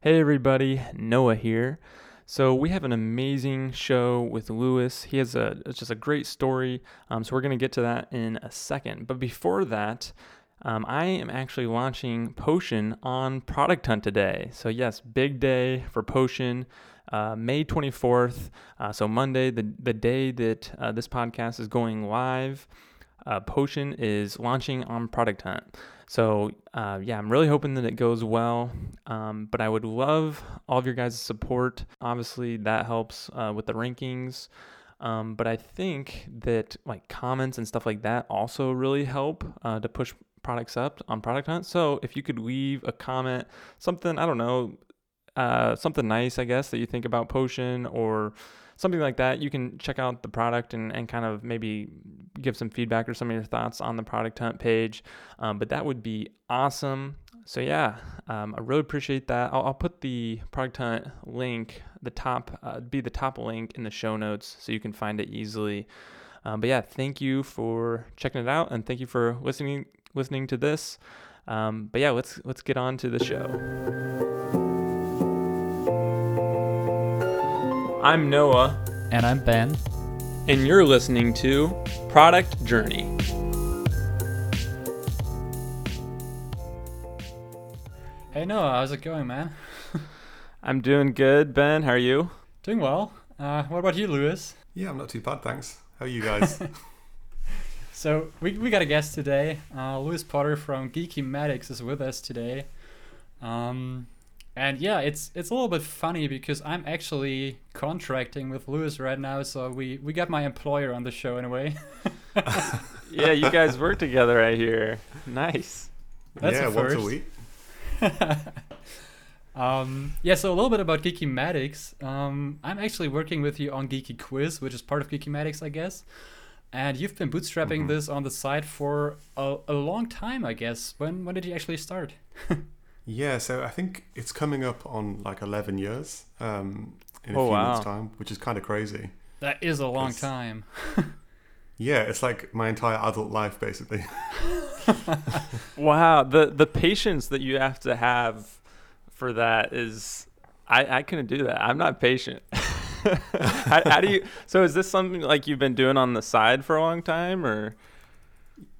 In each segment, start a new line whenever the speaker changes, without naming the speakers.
Hey everybody, Noah here. So we have an amazing show with Lewis. He has a it's just a great story. Um, so we're gonna get to that in a second. But before that, um, I am actually launching Potion on Product Hunt today. So yes, big day for Potion. Uh, May 24th, uh, so Monday, the, the day that uh, this podcast is going live, uh, Potion is launching on Product Hunt. So uh, yeah, I'm really hoping that it goes well. Um, but I would love all of your guys' support. Obviously, that helps uh, with the rankings. Um, but I think that like comments and stuff like that also really help uh, to push products up on Product Hunt. So if you could leave a comment, something I don't know, uh, something nice, I guess that you think about Potion or something like that, you can check out the product and, and kind of maybe give some feedback or some of your thoughts on the product hunt page. Um, but that would be awesome. So yeah, um, I really appreciate that. I'll, I'll, put the product hunt link, the top, uh, be the top link in the show notes so you can find it easily. Um, but yeah, thank you for checking it out and thank you for listening listening to this. Um, but yeah, let's let's get on to the show. I'm Noah.
And I'm Ben.
And you're listening to Product Journey.
Hey Noah, how's it going, man?
I'm doing good, Ben. How are you?
Doing well. Uh, what about you, Lewis?
Yeah, I'm not too bad, thanks. How are you guys?
so we, we got a guest today. Uh, Lewis Potter from Geeky Medics is with us today. Um, and yeah, it's it's a little bit funny because I'm actually contracting with Lewis right now, so we we got my employer on the show in a way.
yeah, you guys work together right here. Nice.
That's yeah, a once a week.
um, yeah, so a little bit about Geeky Medics. Um, I'm actually working with you on Geeky Quiz, which is part of Geeky Geekymatics, I guess. And you've been bootstrapping mm-hmm. this on the side for a, a long time, I guess. When when did you actually start?
Yeah, so I think it's coming up on like 11 years um, in a oh, few wow. months' time, which is kind of crazy.
That is a long time.
yeah, it's like my entire adult life, basically.
wow, the the patience that you have to have for that is, I I couldn't do that. I'm not patient. how, how do you? So is this something like you've been doing on the side for a long time, or?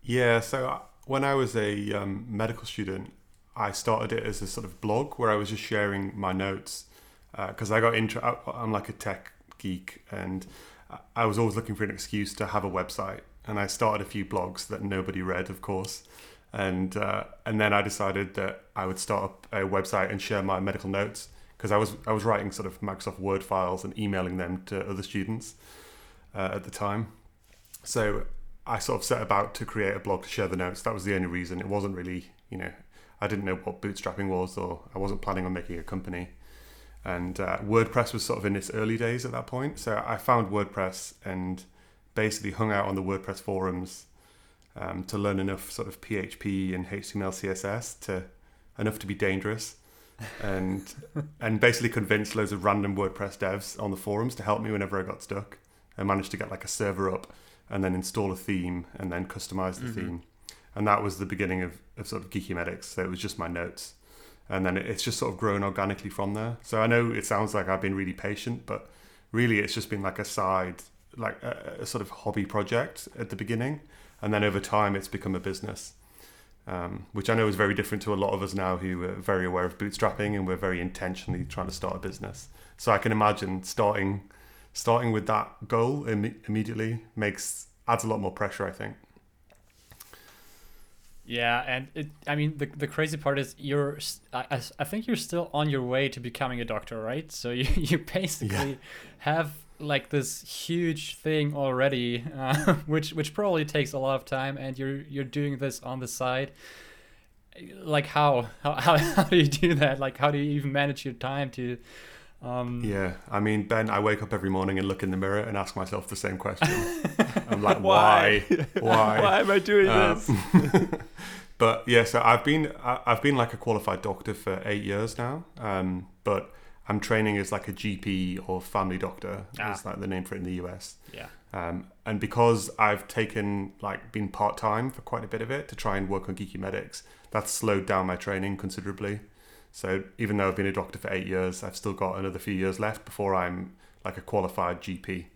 Yeah, so uh, when I was a um, medical student, I started it as a sort of blog where I was just sharing my notes because uh, I got into. I'm like a tech geek, and I was always looking for an excuse to have a website. And I started a few blogs that nobody read, of course, and uh, and then I decided that I would start up a website and share my medical notes because I was I was writing sort of Microsoft Word files and emailing them to other students uh, at the time. So I sort of set about to create a blog to share the notes. That was the only reason. It wasn't really, you know, I didn't know what bootstrapping was, or I wasn't planning on making a company. And uh, WordPress was sort of in its early days at that point. So I found WordPress and basically hung out on the WordPress forums um, to learn enough sort of PHP and HTML, CSS to enough to be dangerous. and and basically convinced loads of random WordPress devs on the forums to help me whenever I got stuck. I managed to get like a server up and then install a theme and then customize the mm-hmm. theme and that was the beginning of, of sort of Geeky Medics. So it was just my notes, and then it's just sort of grown organically from there. So I know it sounds like I've been really patient, but really it's just been like a side, like a, a sort of hobby project at the beginning, and then over time it's become a business. Um, which I know is very different to a lot of us now who are very aware of bootstrapping and we're very intentionally trying to start a business. So I can imagine starting starting with that goal Im- immediately makes adds a lot more pressure. I think.
Yeah, and it, I mean the the crazy part is you're I, I think you're still on your way to becoming a doctor, right? So you you basically yeah. have like this huge thing already, uh, which which probably takes a lot of time, and you're you're doing this on the side. Like how how how, how do you do that? Like how do you even manage your time to
um, yeah, I mean, Ben, I wake up every morning and look in the mirror and ask myself the same question. I'm like, why?
Why? why am I doing um, this?
but yeah, so I've been I've been like a qualified doctor for eight years now. Um, but I'm training as like a GP or family doctor. Ah. Is like the name for it in the US.
Yeah.
Um, and because I've taken like been part time for quite a bit of it to try and work on Geeky Medics, that's slowed down my training considerably. So even though I've been a doctor for eight years, I've still got another few years left before I'm like a qualified GP.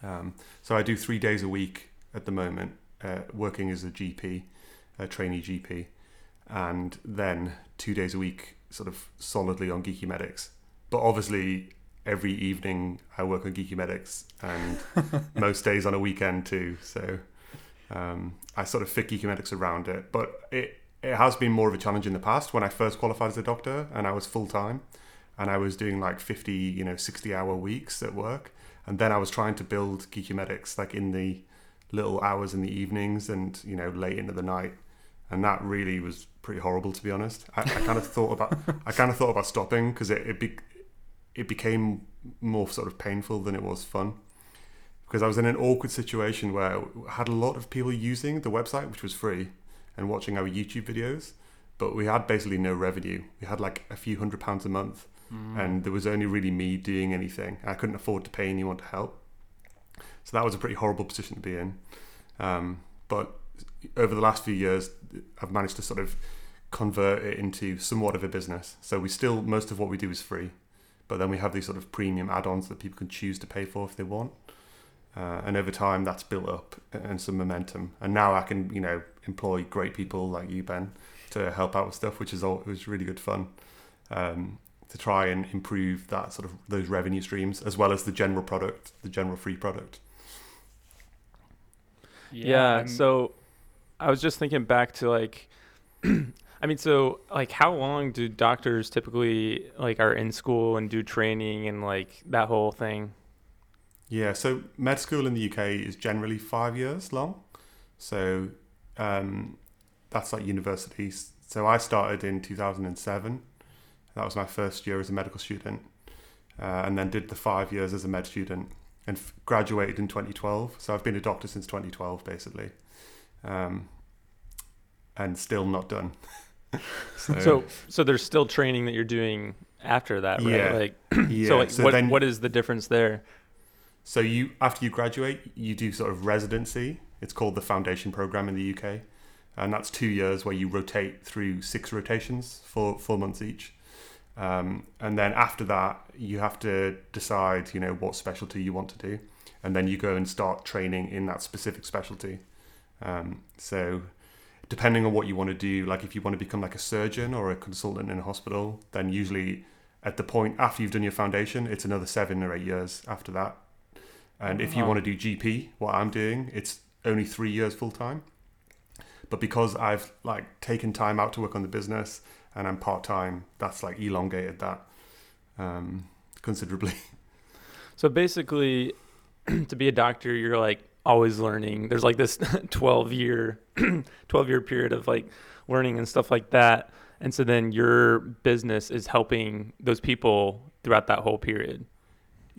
Um, so I do three days a week at the moment, uh, working as a GP, a trainee GP, and then two days a week, sort of solidly on Geeky Medics. But obviously, every evening I work on Geeky Medics, and most days on a weekend too. So um, I sort of fit Geeky Medics around it. But it it has been more of a challenge in the past when I first qualified as a doctor and I was full time and I was doing like 50, you know, 60 hour weeks at work. And then I was trying to build Geeky Medics like in the little hours in the evenings and, you know, late into the night. And that really was pretty horrible, to be honest. I, I kind of thought about, I kind of thought about stopping because it, it, be, it became more sort of painful than it was fun. Because I was in an awkward situation where I had a lot of people using the website, which was free, and watching our YouTube videos, but we had basically no revenue. We had like a few hundred pounds a month, mm. and there was only really me doing anything. I couldn't afford to pay anyone to help. So that was a pretty horrible position to be in. Um, but over the last few years, I've managed to sort of convert it into somewhat of a business. So we still, most of what we do is free, but then we have these sort of premium add ons that people can choose to pay for if they want. Uh, and over time, that's built up and some momentum. And now I can, you know, employ great people like you, Ben, to help out with stuff, which is all it was really good fun. Um, to try and improve that sort of those revenue streams as well as the general product, the general free product.
Yeah. yeah so I was just thinking back to like, I mean, so like, how long do doctors typically like are in school and do training and like that whole thing?
Yeah, so med school in the UK is generally five years long. So um, that's like universities. So I started in 2007. That was my first year as a medical student. Uh, and then did the five years as a med student and f- graduated in 2012. So I've been a doctor since 2012, basically. Um, and still not done.
so, so, so there's still training that you're doing after that, right?
Yeah.
Like, yeah. so like, so what, then, what is the difference there?
So you after you graduate, you do sort of residency. It's called the foundation program in the UK, and that's two years where you rotate through six rotations for four months each. Um, and then after that, you have to decide, you know, what specialty you want to do, and then you go and start training in that specific specialty. Um, so, depending on what you want to do, like if you want to become like a surgeon or a consultant in a hospital, then usually at the point after you've done your foundation, it's another seven or eight years after that and if you uh-huh. want to do GP, what I'm doing, it's only three years full time. But because I've like taken time out to work on the business and I'm part time, that's like elongated that um, considerably.
So basically, to be a doctor, you're like always learning. There's like this 12 year 12 year period of like learning and stuff like that. And so then your business is helping those people throughout that whole period.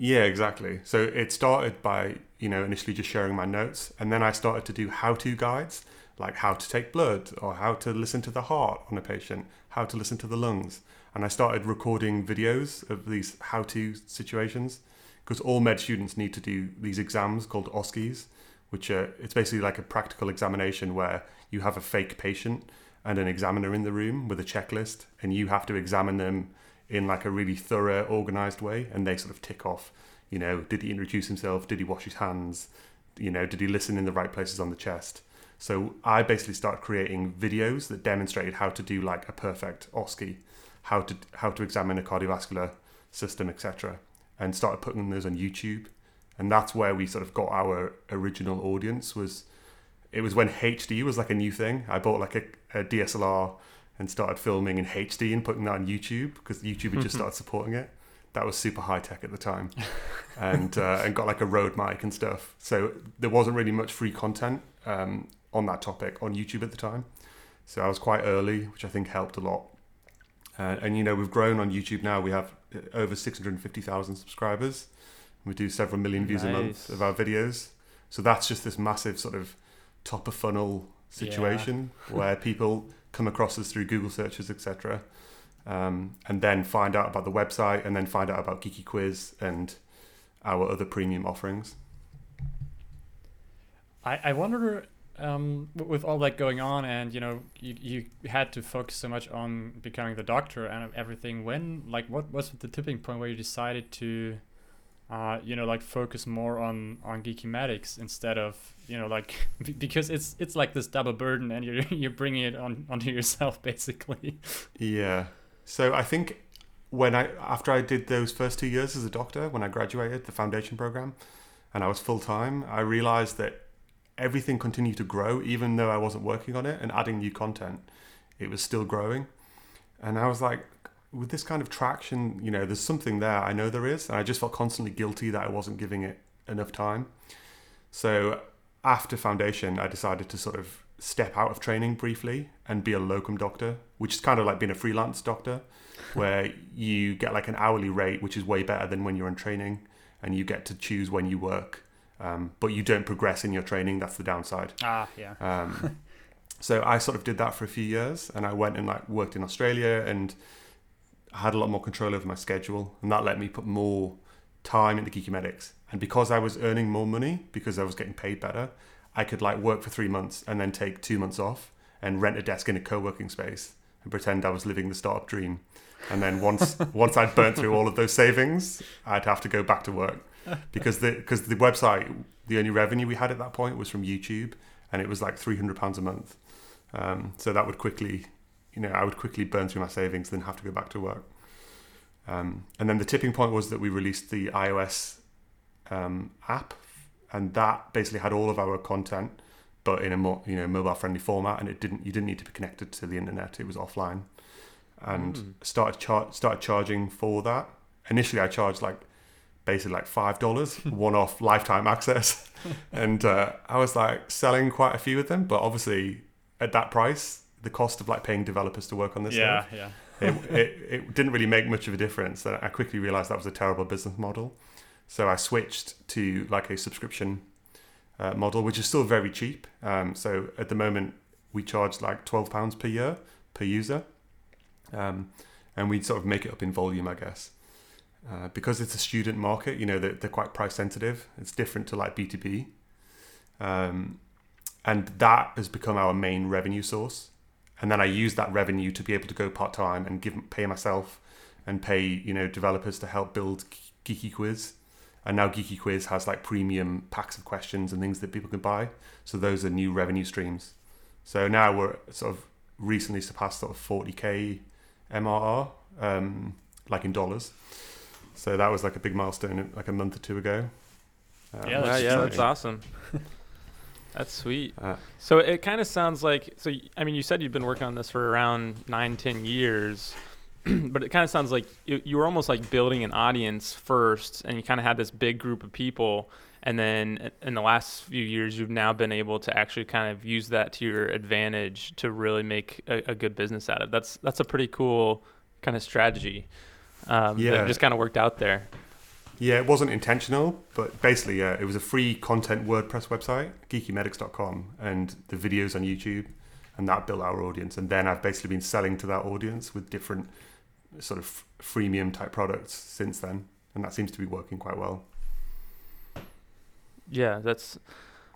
Yeah, exactly. So it started by, you know, initially just sharing my notes. And then I started to do how to guides, like how to take blood or how to listen to the heart on a patient, how to listen to the lungs. And I started recording videos of these how to situations because all med students need to do these exams called OSCEs, which are, it's basically like a practical examination where you have a fake patient and an examiner in the room with a checklist and you have to examine them in like a really thorough, organized way, and they sort of tick off. You know, did he introduce himself? Did he wash his hands? You know, did he listen in the right places on the chest? So I basically started creating videos that demonstrated how to do like a perfect OSCE, how to how to examine a cardiovascular system, etc., and started putting those on YouTube. And that's where we sort of got our original audience. Was it was when HD was like a new thing. I bought like a, a DSLR and started filming in HD and putting that on YouTube because YouTube had just started supporting it. That was super high tech at the time, and uh, and got like a Rode mic and stuff. So there wasn't really much free content um, on that topic on YouTube at the time. So I was quite early, which I think helped a lot. Uh, and you know we've grown on YouTube now. We have uh, over six hundred fifty thousand subscribers. We do several million views nice. a month of our videos. So that's just this massive sort of top of funnel situation yeah. where people come across us through Google searches, etc. Um, and then find out about the website, and then find out about Geeky Quiz and our other premium offerings.
I, I wonder um, with all that going on, and you know, you, you had to focus so much on becoming the doctor and everything. When, like, what was the tipping point where you decided to, uh, you know, like focus more on on Geeky Medics instead of, you know, like because it's it's like this double burden, and you're you're bringing it on onto yourself basically.
Yeah. So I think when I after I did those first two years as a doctor, when I graduated the foundation program, and I was full time, I realized that everything continued to grow, even though I wasn't working on it and adding new content. It was still growing, and I was like, with this kind of traction, you know, there's something there. I know there is, and I just felt constantly guilty that I wasn't giving it enough time. So after foundation, I decided to sort of step out of training briefly and be a locum doctor, which is kind of like being a freelance doctor, where you get like an hourly rate, which is way better than when you're in training, and you get to choose when you work, um, but you don't progress in your training. That's the downside.
Ah, yeah.
Um, so I sort of did that for a few years, and I went and like worked in Australia and had a lot more control over my schedule, and that let me put more time into Geeky Medics. And because I was earning more money, because I was getting paid better, I could like work for three months and then take two months off and rent a desk in a co-working space and pretend I was living the startup dream. And then once once I'd burnt through all of those savings, I'd have to go back to work because the because the website the only revenue we had at that point was from YouTube and it was like three hundred pounds a month. Um, so that would quickly, you know, I would quickly burn through my savings, then have to go back to work. Um, and then the tipping point was that we released the iOS um, app, and that basically had all of our content, but in a more you know mobile friendly format, and it didn't you didn't need to be connected to the internet; it was offline. And
Mm.
started char- started charging for that. Initially, I charged like basically like five dollars one off lifetime access, and uh, I was like selling quite a few of them, but obviously at that price, the cost of like paying developers to work on this
yeah,
stuff
yeah.
it, it, it didn't really make much of a difference. And I quickly realized that was a terrible business model. So I switched to like a subscription uh, model, which is still very cheap. Um, so at the moment, we charge like twelve pounds per year per user, um, and we sort of make it up in volume, I guess. Uh, because it's a student market, you know, they're, they're quite price sensitive. It's different to like B two B, um, and that has become our main revenue source and then I use that revenue to be able to go part time and give pay myself and pay you know developers to help build Geeky Quiz. And now Geeky Quiz has like premium packs of questions and things that people can buy. So those are new revenue streams. So now we're sort of recently surpassed sort of 40k MRR, um, like in dollars. So that was like a big milestone like a month or two ago. Um,
Yeah, that's
yeah, that's awesome. That's sweet.
Uh,
So it kind of sounds like so. y- I mean, you said you've been working on this for around nine, ten years, but it kind of sounds like you, you were almost like building an audience first, and you kind of had this big group of people, and then in the last few years, you've now been able to actually kind of use that to your advantage to really make a, a good business out of. it. That's that's a pretty cool kind of strategy. Um,
Yeah.
that just kind of worked out there.
Yeah, it wasn't intentional, but basically, yeah, it was a free content WordPress website, geekymedics.com, and the videos on YouTube, and that built our audience. And then I've basically been selling to that audience with different sort of freemium type products since then, and that seems to be working quite well.
Yeah, that's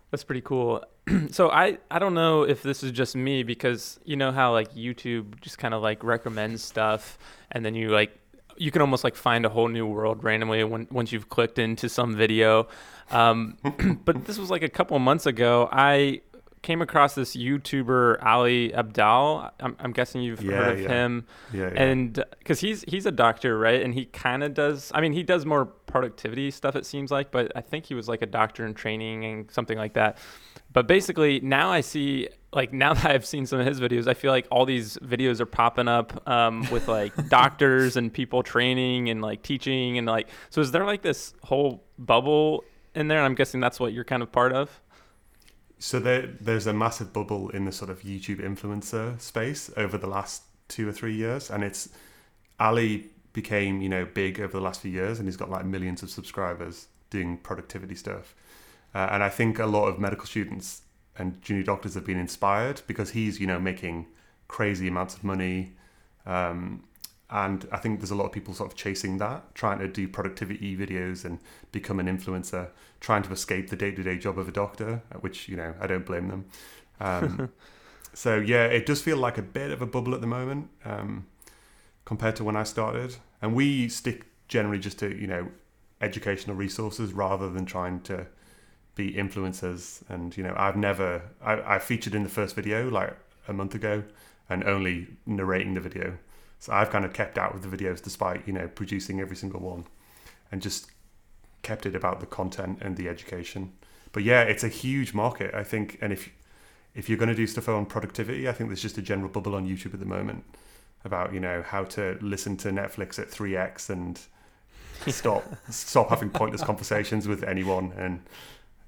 that's pretty cool. so I I don't know if this is just me because you know how like YouTube just kind of like recommends stuff and then you like you can almost like find a whole new world randomly when once you've clicked into some video. Um, but this was like a couple months ago. I came across this YouTuber Ali Abdaal. I'm, I'm guessing you've
Yeah,
heard of
yeah.
him
Yeah, yeah.
and because he's he's a doctor right and he kind of does i mean he does more productivity stuff it seems like but i think he was like a doctor in training and something like that but basically now i see like now that i've seen some of his videos i feel like all these videos are popping up um, with like doctors and people training and like teaching and like so is there like this whole bubble in there and i'm guessing that's what you're kind of part of
So there, there's a massive bubble in the sort of YouTube influencer space over the last two or three years, and it's Ali became you know big over the last few years, and he's got like millions of subscribers doing productivity stuff, uh, and I think a lot of medical students and junior doctors have been inspired because he's you know making crazy amounts of money. Um, and I think there's a lot of people sort of chasing that, trying to do productivity videos and become an influencer, trying to escape the day-to-day job of a doctor, which you know I don't blame them. Um, so yeah, it does feel like a bit of a bubble at the moment um, compared to when I started, and we stick generally just to you know educational resources rather than trying to be influencers. And you know, I've never I, I featured in the first video like a month ago, and only narrating the video. So I've kind of kept out of the videos despite, you know, producing every single one and just kept it about the content and the education. But yeah, it's a huge market, I think. And if if you're going to do stuff on productivity, I think there's just a general bubble on YouTube at the moment about, you know, how to listen to Netflix at 3x and stop stop having pointless conversations with anyone and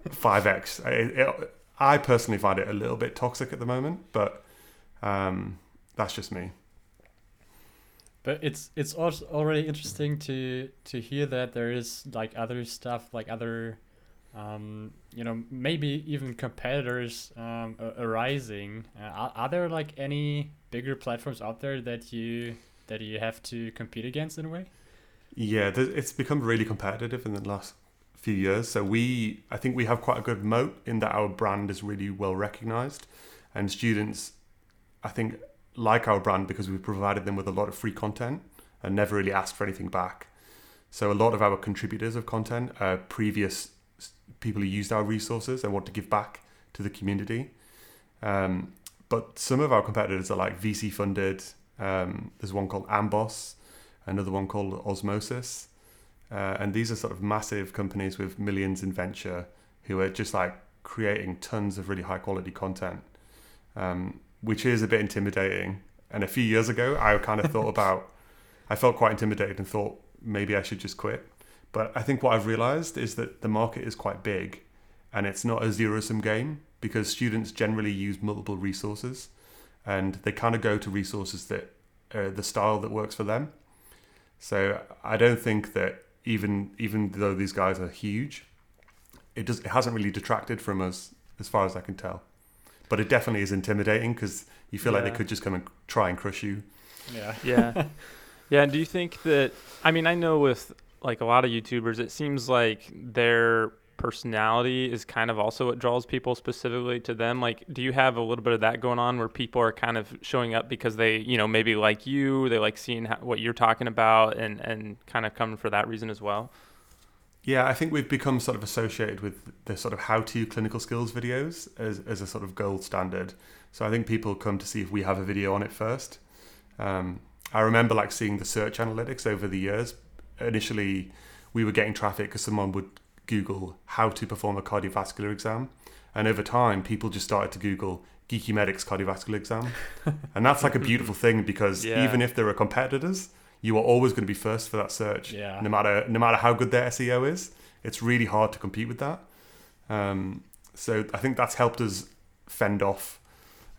5x. It, it, I personally find it a little bit toxic at the moment, but um, that's just me.
But it's it's also already interesting to to hear that there is like other stuff, like other, um, you know, maybe even competitors um, arising. Uh, are, are there like any bigger platforms out there that you that you have to compete against in a way?
Yeah, it's become really competitive in the last few years. So we, I think we have quite a good moat in that our brand is really well recognized, and students, I think, like our brand because we've provided them with a lot of free content and never really asked for anything back. So a lot of our contributors of content are previous people who used our resources and want to give back to the community. Um, but some of our competitors are like VC funded. Um, there's one called Amboss, another one called Osmosis. Uh, and these are sort of massive companies with millions in venture who are just like creating tons of really high quality content. Um, which is a bit intimidating. And a few years ago, I kind of thought about, I felt quite intimidated and thought maybe I should just quit. But I think what I've realized is that the market is quite big and it's not a zero sum game because students generally use multiple resources and they kind of go to resources that are the style that works for them. So I don't think that even even though these guys are huge, it does it hasn't really detracted from us as far as I can tell but it definitely is intimidating because you feel yeah. like they could just come and try and crush you.
Yeah.
Yeah. yeah. And do you think that, I mean, I know with like a lot of YouTubers, it seems like their personality is kind of also what draws people specifically to them. Like, do you have a little bit of that going on where people are kind of showing up because they, you know, maybe like you, they like seeing how, what you're talking about and, and kind of coming for that reason as well?
Yeah, I think we've become sort of associated with the sort of how-to clinical skills videos as, as a sort of gold standard. So I think people come to see if we have a video on it first. Um, I remember like seeing the search analytics over the years. Initially, we were getting traffic because someone would Google how to perform a cardiovascular exam, and over time, people just started to Google Geeky Medics cardiovascular exam, and that's like a beautiful thing because yeah. even if there are competitors, you are always going to be first for that search.
Yeah.
No matter no matter how good their SEO is, it's really hard to compete with that. Um, so I think that's helped us fend off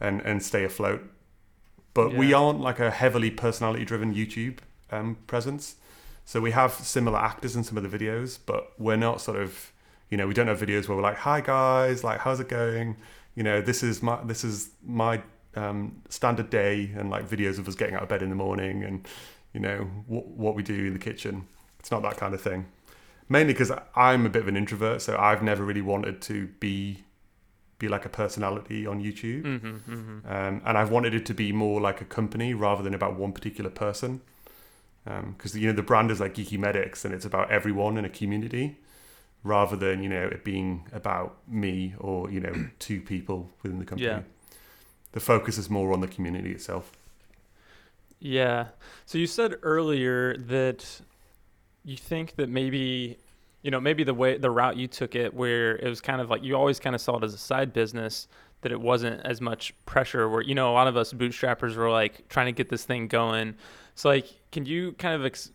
and and stay afloat. But yeah. we aren't like a heavily personality driven YouTube um, presence. So we have similar actors in some of the videos, but we're not sort of you know we don't have videos where we're like, "Hi guys, like how's it going?" You know, this is my this is my um, standard day, and like videos of us getting out of bed in the morning and you know what, what we do in the kitchen. It's not that kind of thing. Mainly because I'm a bit of an introvert, so I've never really wanted to be be like a personality on YouTube,
mm-hmm, mm-hmm.
Um, and I've wanted it to be more like a company rather than about one particular person. Because um, you know the brand is like Geeky Medics, and it's about everyone in a community, rather than you know it being about me or you know two people within the company.
Yeah.
The focus is more on the community itself.
Yeah. So you said earlier that you think that maybe you know maybe the way the route you took it where it was kind of like you always kind of saw it as a side business that it wasn't as much pressure where you know a lot of us bootstrappers were like trying to get this thing going so like can you kind of ex-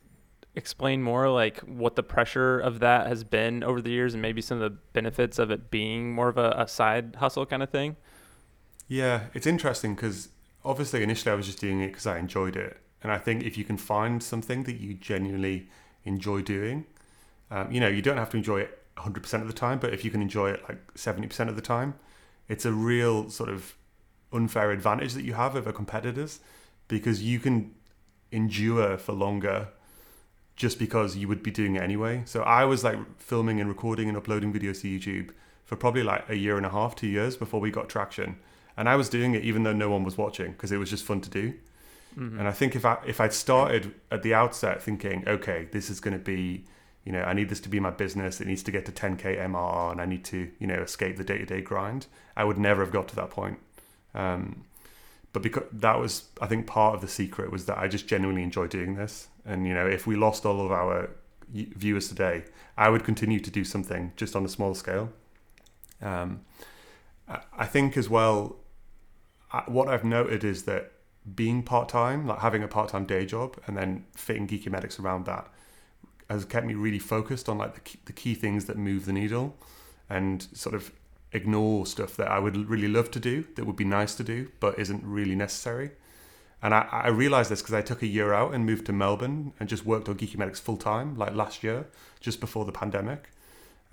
explain more like what the pressure of that has been over the years and maybe some of the benefits of it being more of a, a side hustle kind of thing
yeah it's interesting because obviously initially I was just doing it because I enjoyed it, and I think if you can find something that you genuinely enjoy doing, um, you know, you don't have to enjoy it 100% of the time, but if you can enjoy it like 70% of the time, it's a real sort of unfair advantage that you have over competitors because you can endure for longer just because you would be doing it anyway. So I was like filming and recording and uploading videos to YouTube for probably like a year and a half, two years before we got traction. And I was doing it even though no one was watching because it was just fun to do. Mm-hmm. And I think if I if I'd started at the outset thinking, okay, this is going to be, you know, I need this to be my business. It needs to get to 10k MRR, and I need to, you know, escape the day to day grind. I would never have got to that point. Um, but because that was, I think, part of the secret was that I just genuinely enjoy doing this. And you know, if we lost all of our viewers today, I would continue to do something just on a small scale. Um, I think as well, what I've noted is that being part time, like having a part time day job, and then fitting Geeky Medics around that, has kept me really focused on like the key, the key things that move the needle, and sort of ignore stuff that I would really love to do that would be nice to do but isn't really necessary. And I, I realized this because I took a year out and moved to Melbourne and just worked on Geeky Medics full time, like last year, just before the pandemic.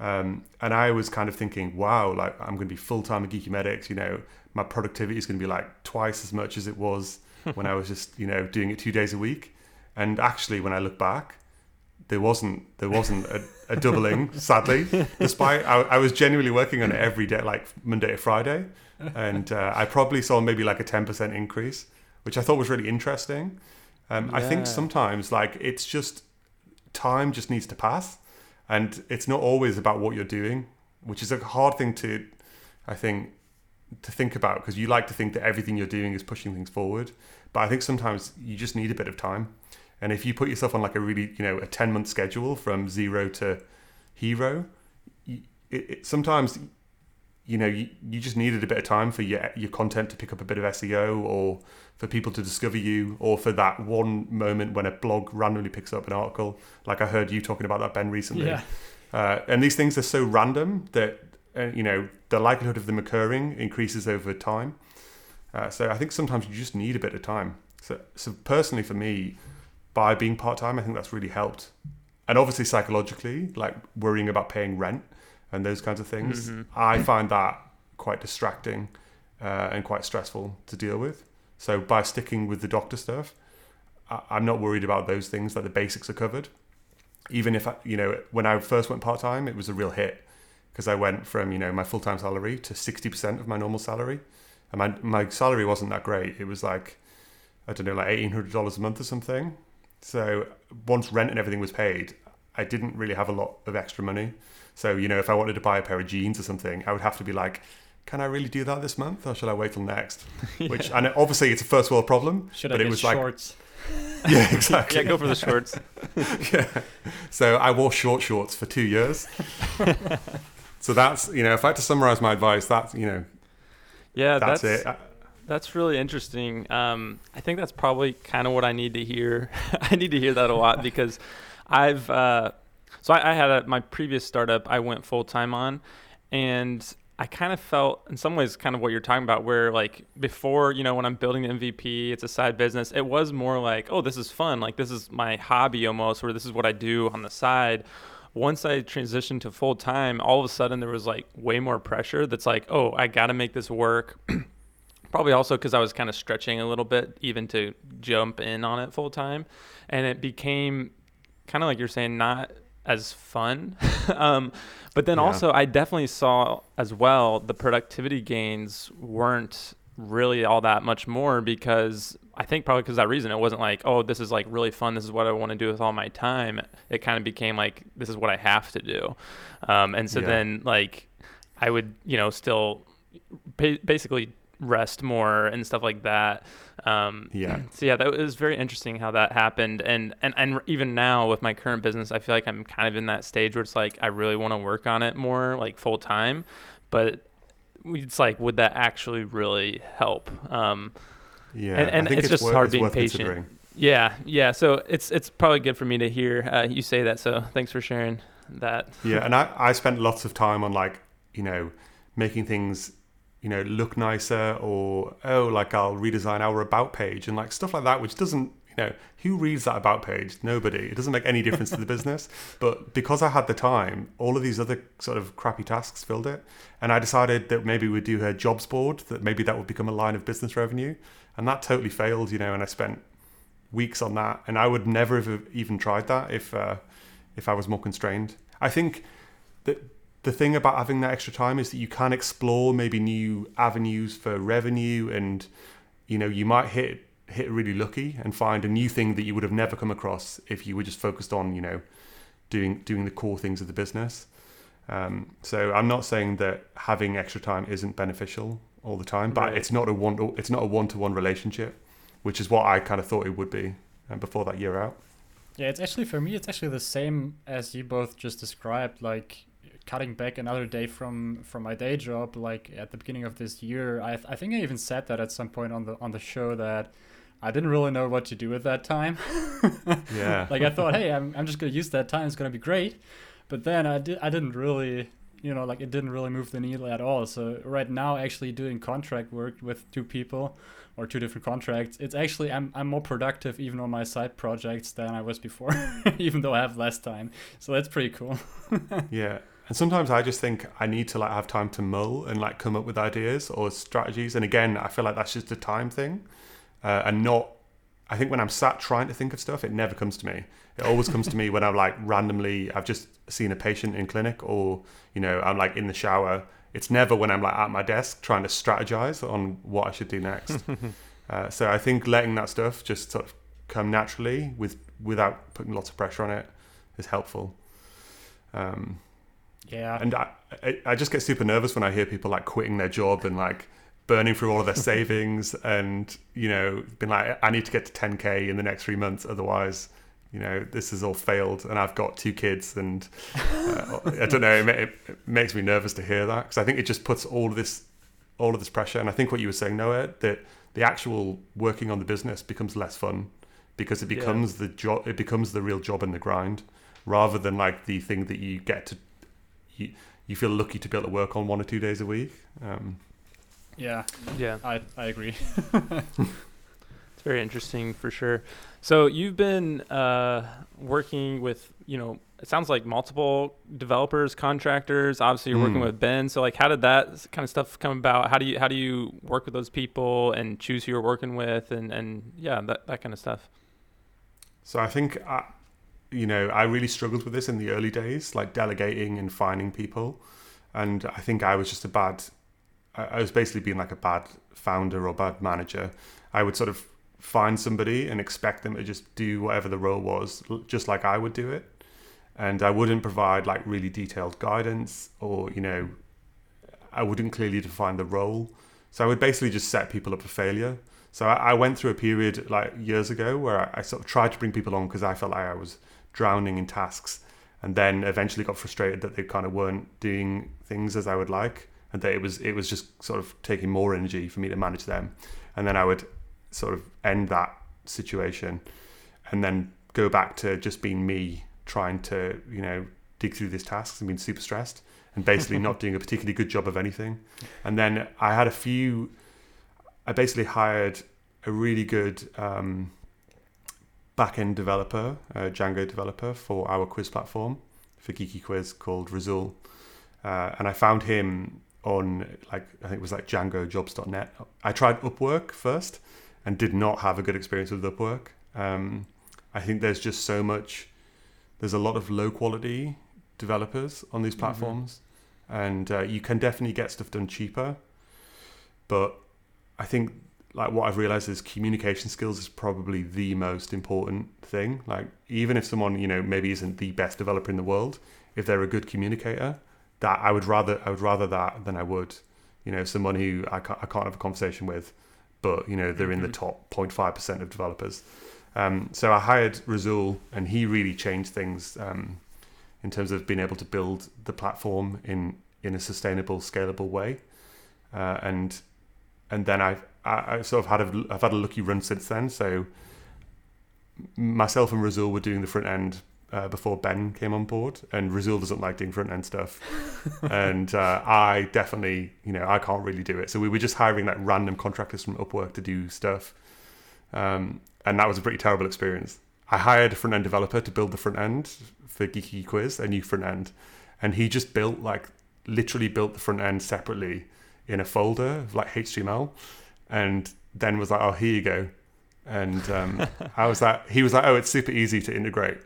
Um, and I was kind of thinking, wow, like I'm going to be full time at Geeky Medics. You know, my productivity is going to be like twice as much as it was when I was just, you know, doing it two days a week. And actually, when I look back, there wasn't there wasn't a, a doubling, sadly. Despite I, I, was genuinely working on it every day, like Monday to Friday, and uh, I probably saw maybe like a ten percent increase, which I thought was really interesting. Um, yeah. I think sometimes like it's just time just needs to pass and it's not always about what you're doing, which is a hard thing to, I think, to think about because you like to think that everything you're doing is pushing things forward, but I think sometimes you just need a bit of time. And if you put yourself on like a really, you know, a 10 month schedule from zero to hero, it, it, sometimes, you know, you, you just needed a bit of time for your, your content to pick up a bit of SEO or for people to discover you or for that one moment when a blog randomly picks up an article. Like i heard you talking about that ben recently.
Yeah.
Uh, and these things are so random that uh, you know the likelihood of them occurring increases over time. Uh, so i think sometimes you just need a bit of time. So, so personally for me by being part-time i think that's really helped. And obviously psychologically like worrying about paying rent and those kinds of things mm-hmm. i find that quite distracting uh, and quite stressful to deal with so by sticking with the doctor stuff, I'm not worried about those things. Like the basics are covered. Even if I, you know, when I first went part time, it was a real hit because I went from you know my full time salary to sixty percent of my normal salary, and my my salary wasn't that great. It was like I don't know, like eighteen hundred dollars a month or something. So once rent and everything was paid, I didn't really have a lot of extra money. So you know, if I wanted to buy a pair of jeans or something, I would have to be like, can I really do that this month, or should I wait till next? yeah. Which, and obviously, it's a first world problem.
Should but I it was shorts?
like, yeah, exactly.
yeah, go for the shorts.
yeah. So I wore short shorts for two years. so that's you know, if I had to summarize my advice, that's you know,
yeah, that's, that's it. That's really interesting. Um, I think that's probably kind of what I need to hear. I need to hear that a lot because I've uh, so I, I had a, my previous startup I went full time on, and I kind of felt in some ways kind of what you're talking about where like before, you know, when I'm building the MVP, it's a side business. It was more like, oh, this is fun. Like this is my hobby almost, or this is what I do on the side. Once I transitioned to full time, all of a sudden there was like way more pressure that's like, oh, I got to make this work. Probably also because I was kind of stretching a little bit even to jump in on it full time. And it became kind of like you're saying, not as fun. um, but then yeah. also, I definitely saw as well the productivity gains weren't really all that much more because I think probably because that reason it wasn't like oh this is like really fun this is what I want to do with all my time it kind of became like this is what I have to do um, and so yeah. then like I would you know still basically rest more and stuff like that. Um,
yeah.
So yeah, that was very interesting how that happened, and and and even now with my current business, I feel like I'm kind of in that stage where it's like I really want to work on it more, like full time, but it's like would that actually really help? Um,
yeah,
and, and it's, it's, just hard being patient. Yeah, yeah. So it's it's probably good for me to hear uh, you say that. So thanks for sharing that.
yeah, and I I spent lots of time on like you know making things you know look nicer or oh like I'll redesign our about page and like stuff like that which doesn't you know who reads that about page? Nobody. It doesn't make any difference to the business. But because I had the time all of these other sort of crappy tasks filled it. And I decided that maybe we'd do a jobs board that maybe that would become a line of business revenue. And that totally failed you know and I spent weeks on that, and I would never have even tried that if uh, if I was more constrained. I think that the thing about having that extra time is that you can explore maybe new avenues for revenue, and you know you might hit hit really lucky and find a new thing that you would have never come across if you were just focused on you know doing doing the core things of the business. Um, so I'm not saying that having extra time isn't beneficial all the time, but
Right.
it's not a one it's not a one to one relationship, which is what I kind of thought it would be uh, before that year out.
Yeah, it's actually for me. It's actually the same as you both just described. Like cutting back another day from from my day job. Like at the beginning of this year, I I think I even said that at some point on the on the show that I didn't really know what to do with that time.
Yeah.
like I thought, hey, I'm I'm just gonna use that time. It's gonna be great. But then I did I didn't really you know like it didn't really move the needle at all. So right now, actually doing contract work with two people or two different contracts, it's actually I'm I'm more productive even on my side projects than I was before, even though I have less time. So that's pretty cool.
Yeah. And sometimes I just think I need to like have time to mull and like come up with ideas or strategies. And again, I feel like that's just a time thing, uh, and not. I think when I'm sat trying to think of stuff, it never comes to me. It always comes to me when I'm like randomly. I've just seen a patient in clinic, or you know, I'm like in the shower. It's never when I'm like at my desk trying to strategize on what I should do next. uh, so I think letting that stuff just sort of come naturally with without putting lots of pressure on it is helpful. Um,
Yeah.
and I, I, just get super nervous when I hear people like quitting their job and like burning through all of their savings and you know being like I need to get to 10k in the next three months otherwise you know this has all failed and I've got two kids and uh, I don't know it, ma- it makes me nervous to hear that because I think it just puts all of this all of this pressure and I think what you were saying Noah that the actual working on the business becomes less fun because it
Yeah.
becomes the job it becomes the real job and the grind rather than like the thing that you get to you, you feel lucky to be able to work on one or two days a week. Um,
yeah.
Yeah.
I I agree.
It's very interesting for sure. So you've been uh, working with, you know, it sounds like multiple developers, contractors. Obviously, you're working
Mm.
with Ben. So like, how did that kind of stuff come about? How do you how do you work with those people and choose who you're working with and and yeah, that that kind of stuff.
so I think, I, you know, I really struggled with this in the early days, like delegating and finding people. And I think I was just a bad, I was basically being like a bad founder or bad manager. I would sort of find somebody and expect them to just do whatever the role was, just like I would do it. And I wouldn't provide like really detailed guidance or, you know, I wouldn't clearly define the role. So I would basically just set people up for failure. So I, went through a period like years ago where I sort of tried to bring people on because I felt like I was drowning in tasks and then eventually got frustrated that they kind of weren't doing things as I would like and that it was it was just sort of taking more energy for me to manage them. And then I would sort of end that situation and then go back to just being me trying to, you know, dig through these tasks and being super stressed and basically not doing a particularly good job of anything. And then I had a few, I basically hired a really good um, back end developer, a Django developer for our quiz platform for Geeky Quiz called Razul. Uh, and I found him on like I think it was like DjangoJobs.net. I tried Upwork first and did not have a good experience with Upwork. Um, I think there's just so much. There's a lot of low quality developers on these
Mhm.
platforms, and uh, you can definitely get stuff done cheaper. But I think like what I've realized is communication skills is probably the most important thing. Like even if someone you know maybe isn't the best developer in the world, if they're a good communicator, that I would rather I would rather that than I would you know someone who I can't, I can't have a conversation with, but you know they're in the
Mhm.
top 0.5 percent of developers. Um, so I hired Razul, and he really changed things um, in terms of being able to build the platform in in a sustainable, scalable way. Uh, and and then I've I, I sort of had a I've had a lucky run since then. So myself and Razul were doing the front end uh, before Ben came on board, and Razul doesn't like doing front end stuff, and uh, I definitely you know I can't really do it. So we were just hiring like random contractors from Upwork to do stuff, um, and that was a pretty terrible experience. I hired a front end developer to build the front end for Geeky Quiz, a new front end, and he just built like literally built the front end separately in a folder of like HTML, and then was like, "Oh, here you go," and um, I was like, he was like, oh, it's super easy to integrate,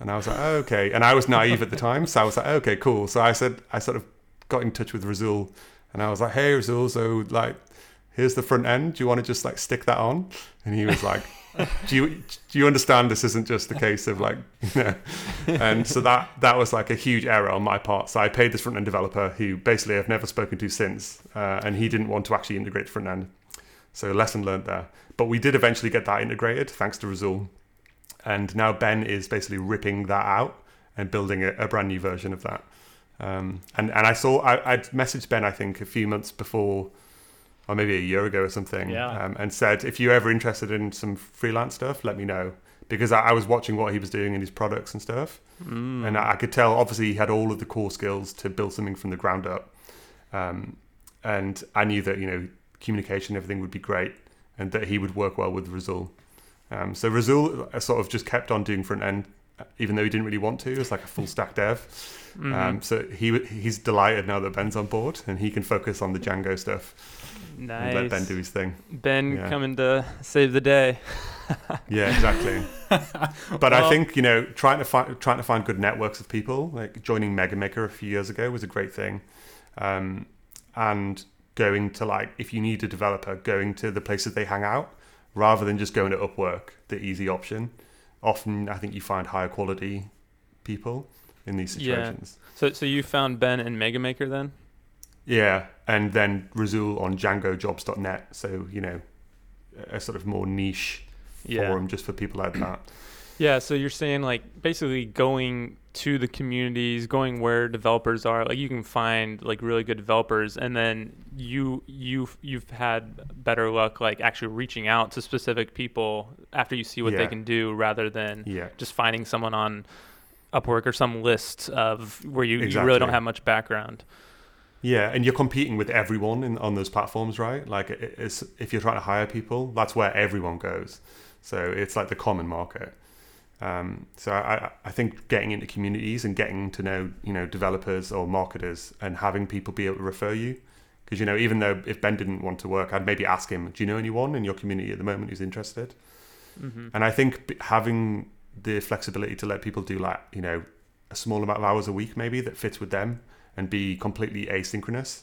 and I was like, oh, okay, and I was naive at the time, so I was like, okay, cool. So I said, I sort of got in touch with Razul, and I was like, hey, Razul, so like, here's the front end. Do you want to just like stick that on? And he was like. do you do you understand this isn't just a case of like you know and so that that was like a huge error on my part so i paid this front end developer who basically i've never spoken to since uh, and he didn't want to actually integrate the front end so lesson learned there but we did eventually get that integrated thanks to Razul and now ben is basically ripping that out and building a, a brand new version of that um, and and i saw I, i'd messaged ben i think a few months before or maybe a year ago or something,
Yeah.
um, and said, if you're ever interested in some freelance stuff, let me know. Because I, I was watching what he was doing in his products and stuff.
Mm.
And I, I could tell, obviously, he had all of the core skills to build something from the ground up. Um, and I knew that, you know, communication, everything would be great and that he would work well with Razul. Um, so Razul uh, sort of just kept on doing front end, uh, even though he didn't really want to. It was like a full stack dev.
Mhm.
Um, so he he's delighted now that Ben's on board and he can focus on the Django stuff
nice.
and let Ben do his thing.
Ben
Yeah.
coming to save the day.
Yeah, exactly. but I think you know trying to find trying to find good networks of people, like joining Mega Maker a few years ago, was a great thing. Um, and going to like if you need a developer, going to the places they hang out rather than just going to Upwork, the easy option. Often, I think you find higher quality people in these
Yeah.
situations.
So, so you found Ben in Mega Maker then?
Yeah, and then Razul on DjangoJobs.net. So you know, a sort of more niche
Yeah.
forum just for people like that.
Yeah. So you're saying like basically going to the communities, going where developers are. Like you can find like really good developers, and then you you you've had better luck like actually reaching out to specific people after you see what they can do, rather than
Yeah,
just finding someone on Upwork or some list of where you, you really don't have much background.
Yeah, and you're competing with everyone in, on those platforms, right? Like, it's, if you're trying to hire people, that's where everyone goes. So it's like the common market. Um, so I, I think getting into communities and getting to know, you know, developers or marketers and having people be able to refer you, because you know, even though if Ben didn't want to work, I'd maybe ask him, "Do you know anyone in your community at the moment who's interested?"
Mm-hmm.
And I think having the flexibility to let people do like, you know, a small amount of hours a week maybe that fits with them and be completely asynchronous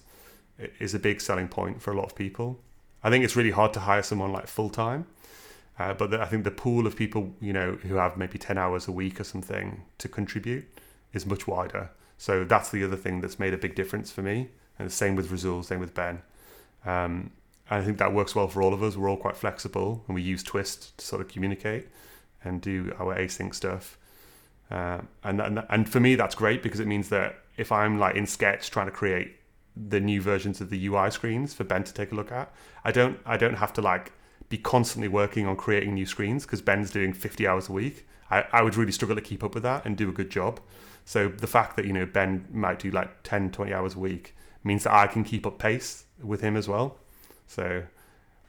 is a big selling point for a lot of people. I think it's really hard to hire someone like full time. Uh, but the, I think the pool of people, you know, who have maybe 10 hours a week or something to contribute is much wider. So that's the other thing that's made a big difference for me. And the same with Razul, same with Ben. Um, I think that works well for all of us. We're all quite flexible and we use Twist to sort of communicate and do our async stuff. Uh, and, and and for me, that's great because it means that if I'm like in Sketch trying to create the new versions of the UI screens for Ben to take a look at, I don't I don't have to like be constantly working on creating new screens because Ben's doing 50 hours a week. I, I would really struggle to keep up with that and do a good job. So the fact that you know Ben might do like 10, 20 hours a week means that I can keep up pace with him as well. So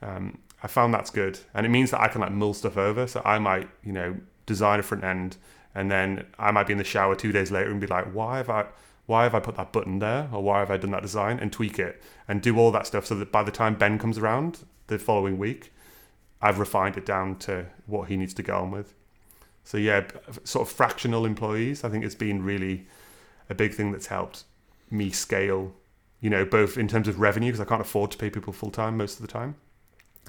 um, I found that's good, and it means that I can like mull stuff over. So I might you know design a front end, and then I might be in the shower two days later and be like, why have I why have I put that button there, or why have I done that design, and tweak it and do all that stuff so that by the time Ben comes around the following week, I've refined it down to what he needs to go on with. So yeah, sort of fractional employees. I think it's been really a big thing that's helped me scale. You know, both in terms of revenue because I can't afford to pay people full time most of the time,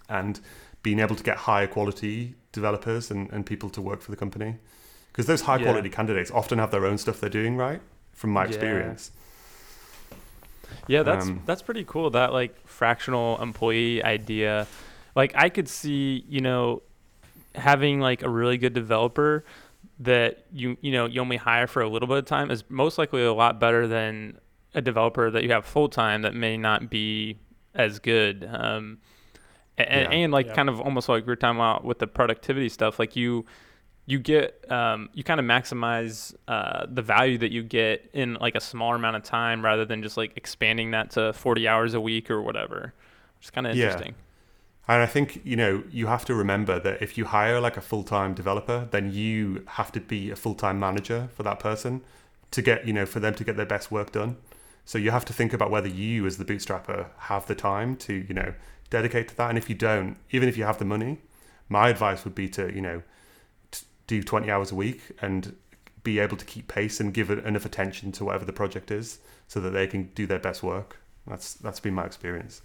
and being able to get higher quality developers and, and people to work for the company. Because those high
Yeah.
quality candidates often have their own stuff they're doing, right? From my
Yeah.
experience.
Yeah, that's
Um,
that's pretty cool. That like fractional employee idea. Like I could see, you know, having like a really good developer that you you know you only hire for a little bit of time is most likely a lot better than a developer that you have full time that may not be as good. Um, and,
Yeah.
and like
Yeah.
kind of almost like we are talking about with the productivity stuff, like you you get um, you kind of maximize uh, the value that you get in like a smaller amount of time rather than just like expanding that to 40 hours a week or whatever which is kind of
Yeah.
interesting
And I think, you know, you have to remember that if you hire like a full time developer, then you have to be a full time manager for that person to get, you know, for them to get their best work done. So you have to think about whether you, as the bootstrapper, have the time to, you know, dedicate to that. And if you don't, even if you have the money, my advice would be to you know t- do 20 hours a week and be able to keep pace and give enough attention to whatever the project is so that they can do their best work that's that's been my experience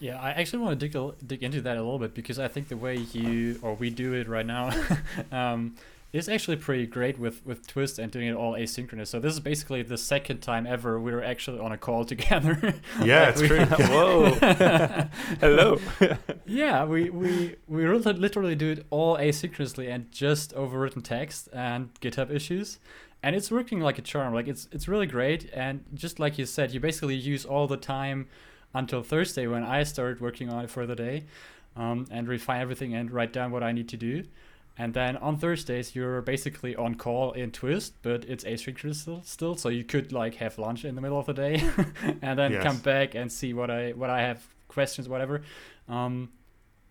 Yeah, I actually want to dig a, dig into that a little bit because I think the way you or we do it right now um, is actually pretty great with with Twist and doing it all asynchronous. So this is basically the second time ever we were actually on a call together.
yeah it's true
Whoa. Hello.
yeah, we we we really literally do it all asynchronously and just overwritten text and GitHub issues, and it's working like a charm. Like it's it's really great. And just like you said, you basically use all the time until Thursday when I started working on it for the day, um, and refine everything and write down what I need to do. And then on Thursdays you're basically on call in Twist, but it's asynchronous still, still so you could like have lunch in the middle of the day, and then
Yes.
come back and see what I what I have questions whatever. Um,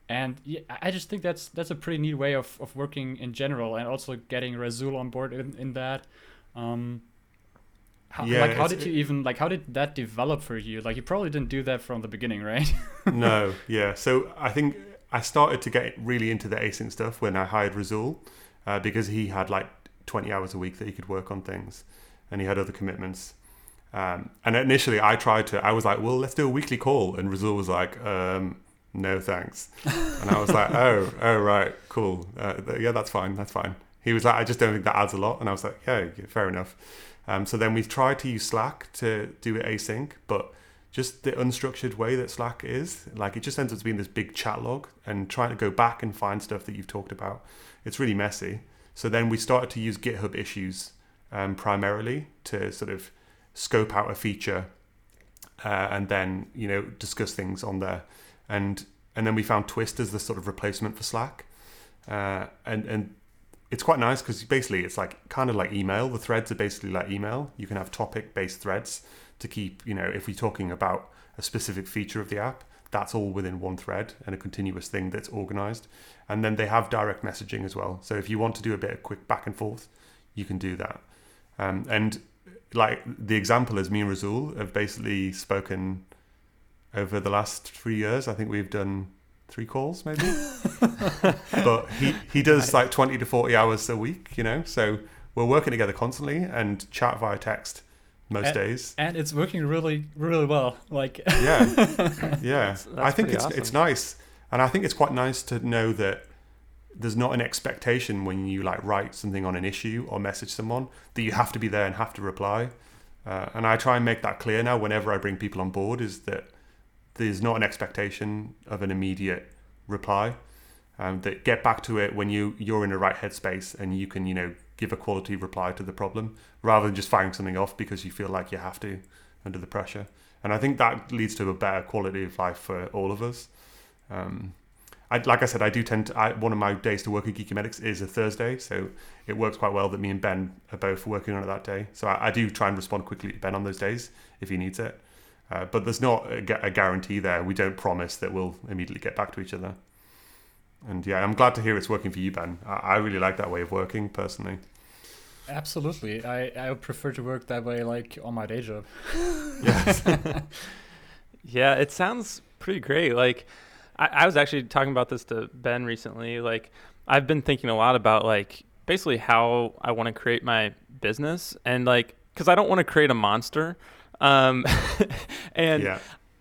and yeah, I I just think that's that's a pretty neat way of, of working in general, and also getting Razul on board in, in that. Um, how,
Yeah,
like how did you even like how did that develop for you? Like you probably didn't do that from the beginning, right?
no, yeah. So I think I started to get really into the async stuff when I hired Razul uh, because he had like 20 hours a week that he could work on things and he had other commitments. Um, and initially I tried to, I was like, well, let's do a weekly call. And Razul was like, um, no, thanks. And I was like, oh, oh, right, cool. Uh, yeah, that's fine. That's fine. He was like, I just don't think that adds a lot. And I was like, yeah, fair enough. Um, so then we tried to use Slack to do it async, but just the unstructured way that Slack is, like it just ends up being this big chat log and trying to go back and find stuff that you've talked about. It's really messy. So then we started to use GitHub issues um, primarily to sort of scope out a feature uh, and then you know discuss things on there. And and then we found Twist as the sort of replacement for Slack. Uh, and and it's quite nice because basically it's like kind of like email. The threads are basically like email. You can have topic based threads to keep, you know, if we're talking about a specific feature of the app, that's all within one thread and a continuous thing that's organized. And then they have direct messaging as well. So if you want to do a bit of quick back and forth, you can do that. Um, and like the example is me and Razul have basically spoken over the last three years. I think we've done three calls maybe. but he, he does like 20 to 40 hours a week, you know? So we're working together constantly and chat via text most
And-
days.
and it's working really really well. Like
Yeah. Yeah.
That's-
I think it's
awesome.
it's nice. And I think it's quite nice to know that there's not an expectation when you like write something on an issue or message someone that you have to be there and have to reply. Uh, and I try and make that clear now whenever I bring people on board is that there's not an expectation of an immediate reply. Um, that get back to it when you you're in the right headspace and you can you know give a quality reply to the problem rather than just firing something off because you feel like you have to under the pressure. And I think that leads to a better quality of life for all of us. Um, I, like I said, I do tend to. I, one of my days to work at Geeky Medics is a Thursday, so it works quite well that me and Ben are both working on it that day. So I, I do try and respond quickly to Ben on those days if he needs it. Uh, but there's not a, gu- a guarantee there. We don't promise that we'll immediately get back to each other. And yeah, I'm glad to hear it's working for you, Ben. I, I really like that way of working personally.
absolutely, I I would prefer to work that way, like on my day job.
Yes.
Yeah, it sounds pretty great. Like, I, I was actually talking about this to Ben recently. Like, I've been thinking a lot about like basically how I want to create my business, and like, because I don't want to create a monster. Um, and
yeah.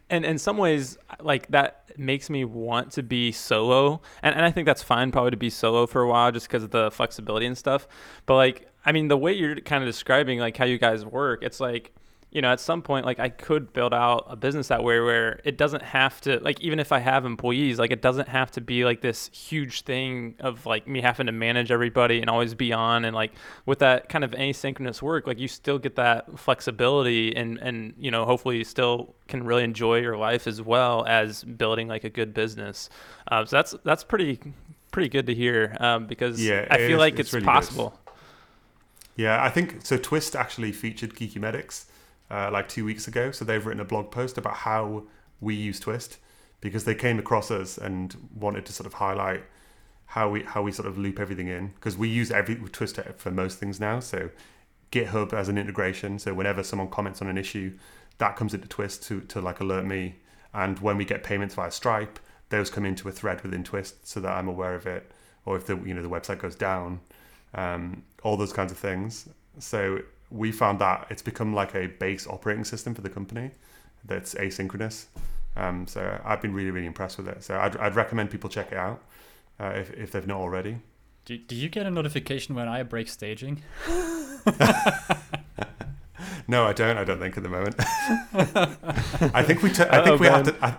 and in some ways like that makes me want to be solo and, and i think that's fine probably to be solo for a while just because of the flexibility and stuff but like i mean the way you're kind of describing like how you guys work it's like you know at some point like i could build out a business that way where it doesn't have to like even if i have employees like it doesn't have to be like this huge thing of like me having to manage everybody and always be on and like with that kind of asynchronous work like you still get that flexibility and and you know hopefully you still can really enjoy your life as well as building like a good business uh, so that's that's pretty pretty good to hear um, because
Yeah,
i feel
is-
like
it's
it's,
really good.
possible
Yeah, I think so. Twist actually featured Geeky Medics uh, like two weeks ago. So they've written a blog post about how we use Twist because they came across us and wanted to sort of highlight how we how we sort of loop everything in because we use every Twist for most things now. So GitHub as an integration. So whenever someone comments on an issue, that comes into Twist to to like alert me. And when we get payments via Stripe, those come into a thread within Twist so that I'm aware of it, or if the you know the website goes down, um, all those kinds of things. So we found that it's become like a base operating system for the company that's asynchronous. Um, so I've been really really impressed with it. So I'd, I'd recommend people check it out uh, if if they've not already.
Do, do you get a notification when I break staging?
no, I don't. I don't think at the moment. I think we. T- I think we have to. I,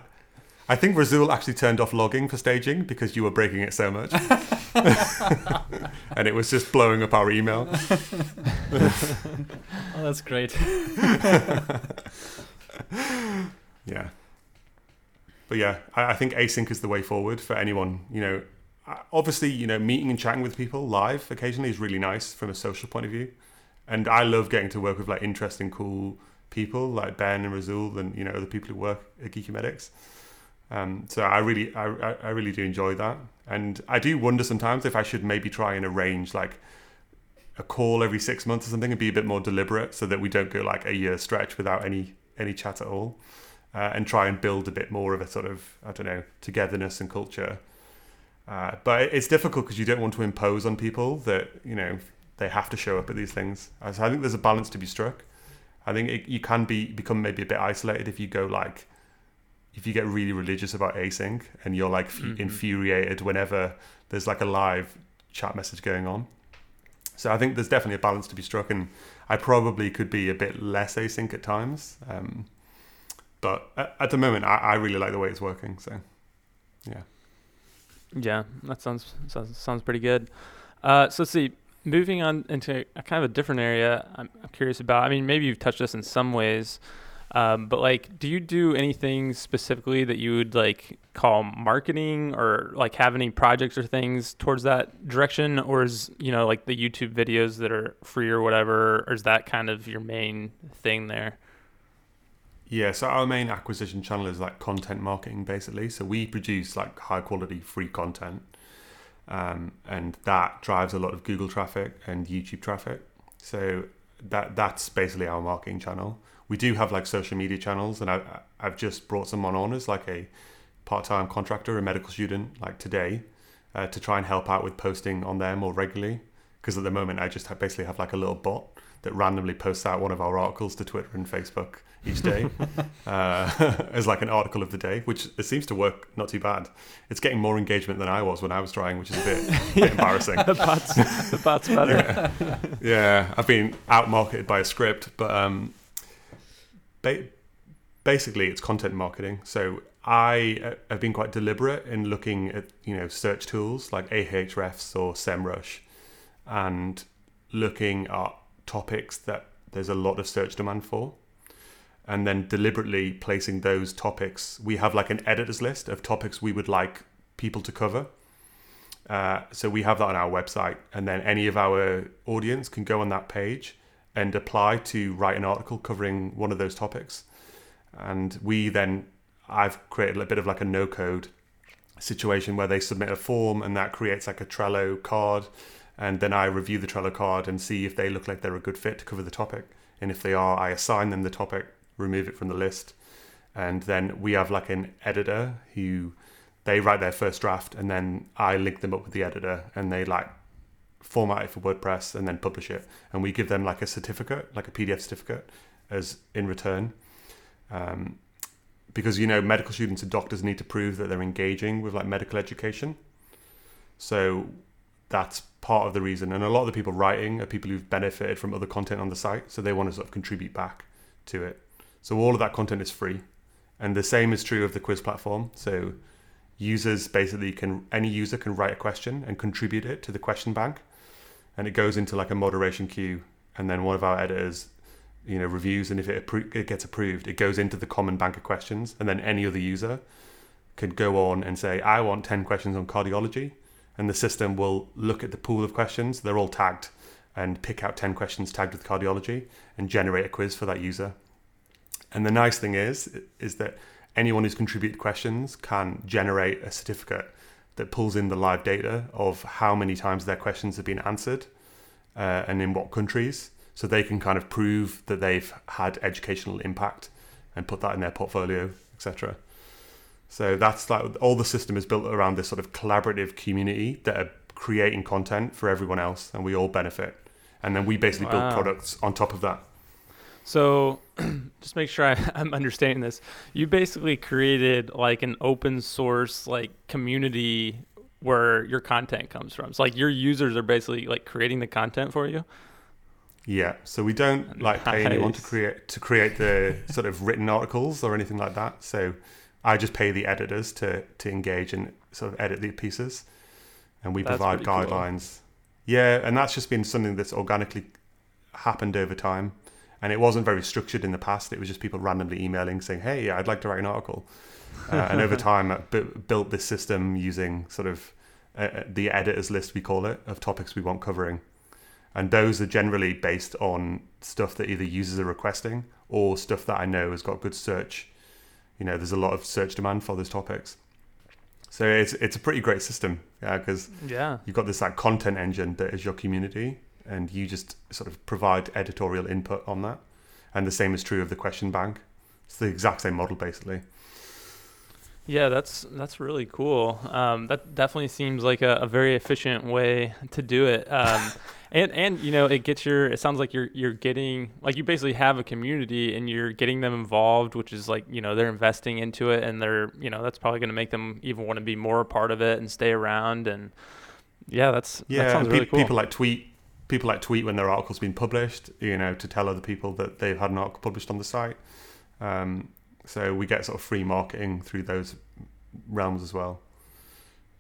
I think Razul actually turned off logging for staging because you were breaking it so much, and it was just blowing up our email.
oh, that's great.
yeah, but yeah, I, I think async is the way forward for anyone. You know, obviously, you know, meeting and chatting with people live occasionally is really nice from a social point of view, and I love getting to work with like interesting, cool people like Ben and Razul and you know other people who work at Geeky Medics. Um, so I really, I, I really do enjoy that, and I do wonder sometimes if I should maybe try and arrange like a call every six months or something and be a bit more deliberate, so that we don't go like a year stretch without any any chat at all, uh, and try and build a bit more of a sort of I don't know togetherness and culture. Uh, but it's difficult because you don't want to impose on people that you know they have to show up at these things. So I think there's a balance to be struck. I think it, you can be become maybe a bit isolated if you go like if you get really religious about async and you're like mm-hmm. infuriated whenever there's like a live chat message going on. So I think there's definitely a balance to be struck, and I probably could be a bit less async at times. Um, but at, at, the moment, I, I really like the way it's working. So, yeah.
Yeah, that sounds sounds, sounds pretty good. Uh, so let's see. Moving on into a kind of a different area, I'm, I'm curious about. I mean, maybe you've touched this in some ways, um, but like, do you do anything specifically that you would like call marketing or like have any projects or things towards that direction? Or is, you know, like the YouTube videos that are free or whatever, or is that kind of your main thing there?
Yeah, so our main acquisition channel is like content marketing basically. So we produce like high quality free content. Um, and that drives a lot of Google traffic and YouTube traffic. So that that's basically our marketing channel we do have like social media channels, and I, I've just brought someone on as like a part-time contractor, a medical student, like today, uh, to try and help out with posting on there more regularly. Because at the moment, I just have basically have like a little bot that randomly posts out one of our articles to Twitter and Facebook each day uh, as like an article of the day, which it seems to work not too bad. It's getting more engagement than I was when I was trying, which is a bit, a bit embarrassing.
the bot's the bot's better.
Yeah. yeah. I've been out marketed by a script, but um, ba- basically it's content marketing. So I uh, have been quite deliberate in looking at you know search tools like Ahrefs or SEMrush, and looking at topics that there's a lot of search demand for, and then deliberately placing those topics. We have like an editors list of topics we would like people to cover. Uh, so we have that on our website, and then any of our audience can go on that page and apply to write an article covering one of those topics. And we then, I've created a bit of like a no code situation where they submit a form and that creates like a Trello card. And then I review the Trello card and see if they look like they're a good fit to cover the topic. And if they are, I assign them the topic, remove it from the list. And then we have like an editor who they write their first draft and then I link them up with the editor and they like format it for WordPress and then publish it. And we give them like a certificate, like a PDF certificate, as in return. Um, because you know medical students and doctors need to prove that they're engaging with like medical education. So that's part of the reason. And a lot of the people writing are people who've benefited from other content on the site, so they want to sort of contribute back to it. So all of that content is free. And the same is true of the quiz platform. So users basically can any user can write a question and contribute it to the question bank and it goes into like a moderation queue, and then one of our editors, you know, reviews, and if it, appro- it gets approved, it goes into the common bank of questions, and then any other user could go on and say, I want 10 questions on cardiology, and the system will look at the pool of questions, they're all tagged, and pick out 10 questions tagged with cardiology and generate a quiz for that user. And the nice thing is, is that anyone who's contributed questions can generate a certificate that pulls in the live data of how many times their questions have been answered uh, and in what countries, so they can kind of prove that they've had educational impact and put that in their portfolio, etc. So that's like all the system is built around this sort of collaborative community that are creating content for everyone else, and we all benefit. And then we basically
Wow.
build products on top of that.
So, just make sure I, I'm understanding this. You basically created like an open source like community where your content comes from. So like your users are basically like creating the content for you.
Yeah, so we don't like pay anyone to create to create the sort of written articles or anything like that. So I just pay the editors to to engage and sort of edit the pieces, and we
That's
provide
pretty cool.
guidelines. Yeah, and that's just been something that's organically happened over time, and it wasn't very structured in the past. It was just people randomly emailing saying, "Hey, I'd like to write an article," uh, and over time, I bu- built this system using sort of uh, the editors list we call it of topics we want covering and those are generally based on stuff that either users are requesting or stuff that I know has got good search. You know, there's a lot of search demand for those topics. So it's it's a pretty great system because
Yeah.
you've got this like content engine that is your community, and you just sort of provide editorial input on that. And the same is true of the question bank. It's the exact same model basically.
Yeah, that's that's really cool. Um, that definitely seems like a, a very efficient way to do it. Um, and and you know, it gets your. It sounds like you're you're getting like you basically have a community and you're getting them involved, which is like you know they're investing into it and they're you know that's probably going to make them even want to be more a part of it and stay around. And yeah, that's
Yeah,
that sounds
and
really cool.
people like tweet. People like tweet when their article's been published, you know, to tell other people that they've had an article published on the site. Um, so we get sort of free marketing through those realms as well.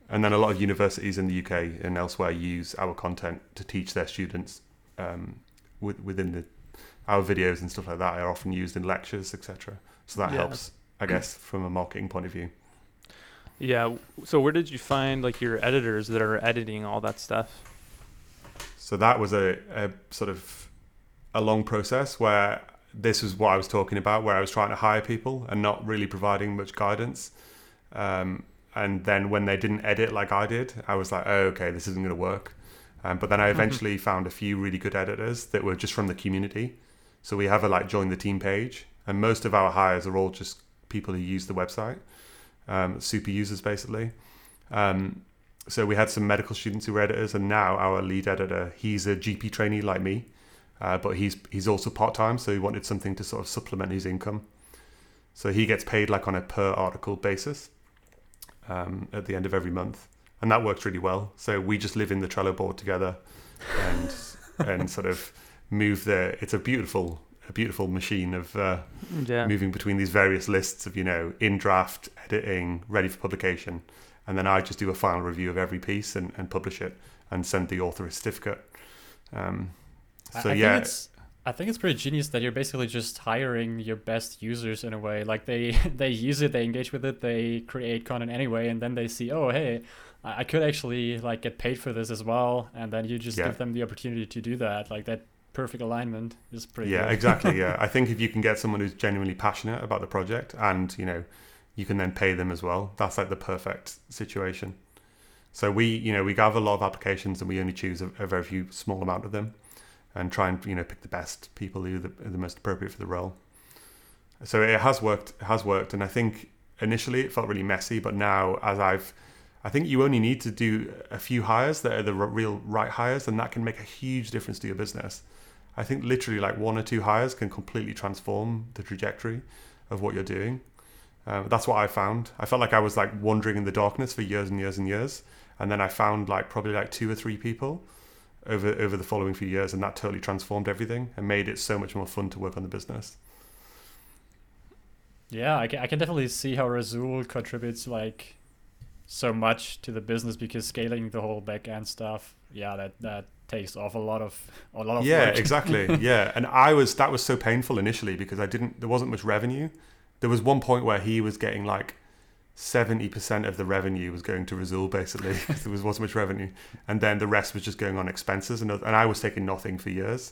And then a lot of universities in the UK and elsewhere use our content to teach their students um, with, within the our videos and stuff like that are often used in lectures, etc. So that
Yeah.
helps, I guess, from a marketing point of view.
yeah. So where did you find like your editors that are editing all that stuff?
So that was a, a sort of a long process where this was what I was talking about, where I was trying to hire people and not really providing much guidance. Um, and then when they didn't edit like I did, I was like, oh, okay, this isn't going to work. Um, but then I eventually found a few really good editors that were just from the community. So we have a like join the team page, and most of our hires are all just people who use the website, um, super users basically. Um, so we had some medical students who were editors, and now our lead editor, he's a GP trainee like me, uh, but he's he's also part time, so he wanted something to sort of supplement his income. So he gets paid like on a per article basis um, at the end of every month, and that works really well. So we just live in the Trello board together, and and sort of move there. It's a beautiful a beautiful machine of uh,
Yeah.
moving between these various lists of you know in draft, editing, ready for publication, and then I just do a final review of every piece and, and publish it and send the author a certificate. Um, so
I
yeah,
think it's I think it's pretty genius that you're basically just hiring your best users in a way. Like they they use it, they engage with it, they create content anyway, and then they see, oh hey, I I could actually like get paid for this as well, and then you just
Yeah.
give them the opportunity to do that. Like that perfect alignment is pretty.
yeah, exactly. Yeah, I think if you can get someone who's genuinely passionate about the project, and you know, you can then pay them as well. That's like the perfect situation. So we, you know, we gather a lot of applications, and we only choose a, a very few small amount of them, and try and you know pick the best people who are the, are the most appropriate for the role. So it has worked. It has worked, and I think initially it felt really messy, but now as I've I think you only need to do a few hires that are the real right hires, and that can make a huge difference to your business. I think literally like one or two hires can completely transform the trajectory of what you're doing. Um, that's what I found. I felt like I was like wandering in the darkness for years and years and years, and then I found like probably like two or three people over over the following few years, and that totally transformed everything and made it so much more fun to work on the business.
Yeah, I can, I can definitely see how Razul contributes like so much to the business because scaling the whole back end stuff, yeah, that that takes off a lot of a lot of
yeah exactly yeah and i was that was so painful initially because i didn't there wasn't much revenue there was one point where he was getting like 70% of the revenue was going to Razul basically because there was wasn't much revenue and then the rest was just going on expenses and, and i was taking nothing for years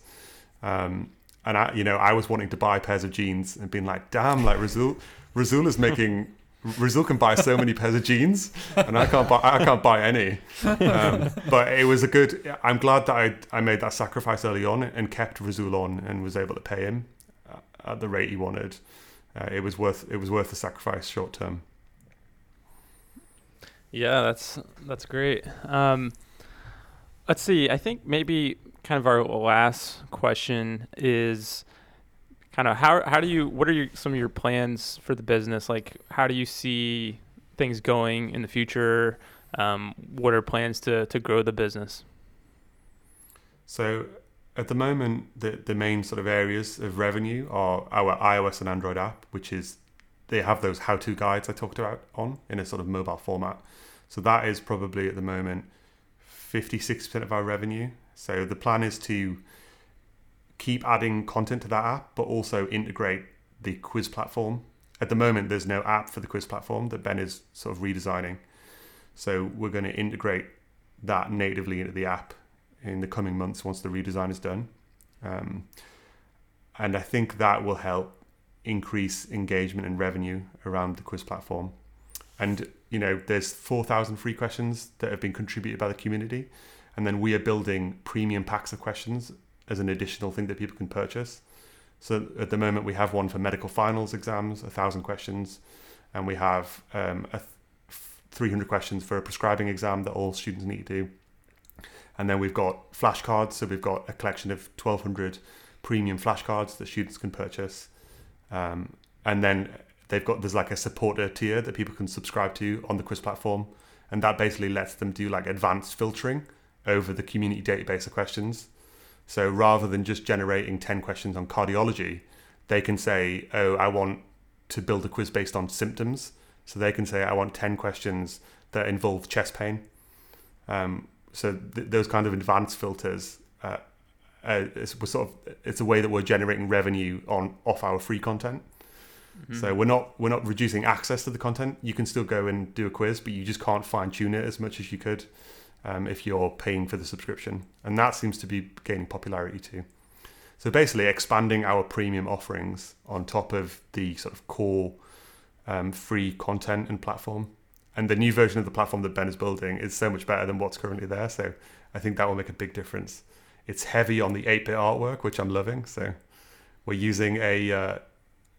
um, and i you know i was wanting to buy pairs of jeans and being like damn like Razul Razul is making Razul can buy so many pairs of jeans, and I can't buy. I can't buy any. Um, but it was a good. I'm glad that I I made that sacrifice early on and kept Razul on and was able to pay him uh, at the rate he wanted. Uh, it was worth it was worth the sacrifice short term.
Yeah, that's that's great. Um, let's see. I think maybe kind of our last question is kind of how how do you what are your some of your plans for the business? Like how do you see things going in the future? Um, what are plans to to grow the business?
So at the moment, the the main sort of areas of revenue are our iOS and Android app, which is they have those how-to guides I talked about on in a sort of mobile format. So that is probably at the moment 56% of our revenue. So the plan is to keep adding content to that app, but also integrate the quiz platform. At the moment, there's no app for the quiz platform that Ben is sort of redesigning. So we're going to integrate that natively into the app in the coming months once the redesign is done. Um, and I think that will help increase engagement and revenue around the quiz platform. And you know, there's 4,000 free questions that have been contributed by the community, and then we are building premium packs of questions as an additional thing that people can purchase. So at the moment, we have one for medical finals exams, a thousand questions, and we have um, a th- 300 questions for a prescribing exam that all students need to do. And then we've got flashcards, so we've got a collection of 1,200 premium flashcards that students can purchase. Um, and then they've got there's like a supporter tier that people can subscribe to on the quiz platform, and that basically lets them do like advanced filtering over the community database of questions. So rather than just generating 10 questions on cardiology, they can say, oh, I want to build a quiz based on symptoms. So they can say, I want 10 questions that involve chest pain. Um, so th- those kind of advanced filters, uh, uh, it's, we're sort of, it's a way that we're generating revenue on off our free content. Mm-hmm. So we're not we're not reducing access to the content. You can still go and do a quiz, but you just can't fine tune it as much as you could um, if you're paying for the subscription, and that seems to be gaining popularity too. So basically, expanding our premium offerings on top of the sort of core um, free content and platform. And the new version of the platform that Ben is building is so much better than what's currently there. So I think that will make a big difference. It's heavy on the 8 bit artwork, which I'm loving. So we're using a uh,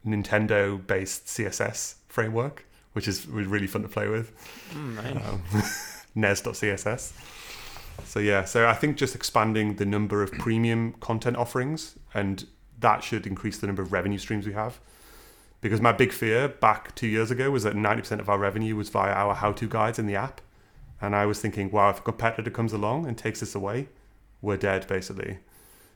Nintendo based CSS framework, which is really fun to play with.
Mm, nice.
Um, nes.css. So yeah, so I think just expanding the number of premium content offerings and that should increase the number of revenue streams we have. Because my big fear back two years ago was that 90% of our revenue was via our how-to guides in the app. And I was thinking, wow, if a competitor comes along and takes this away, we're dead basically.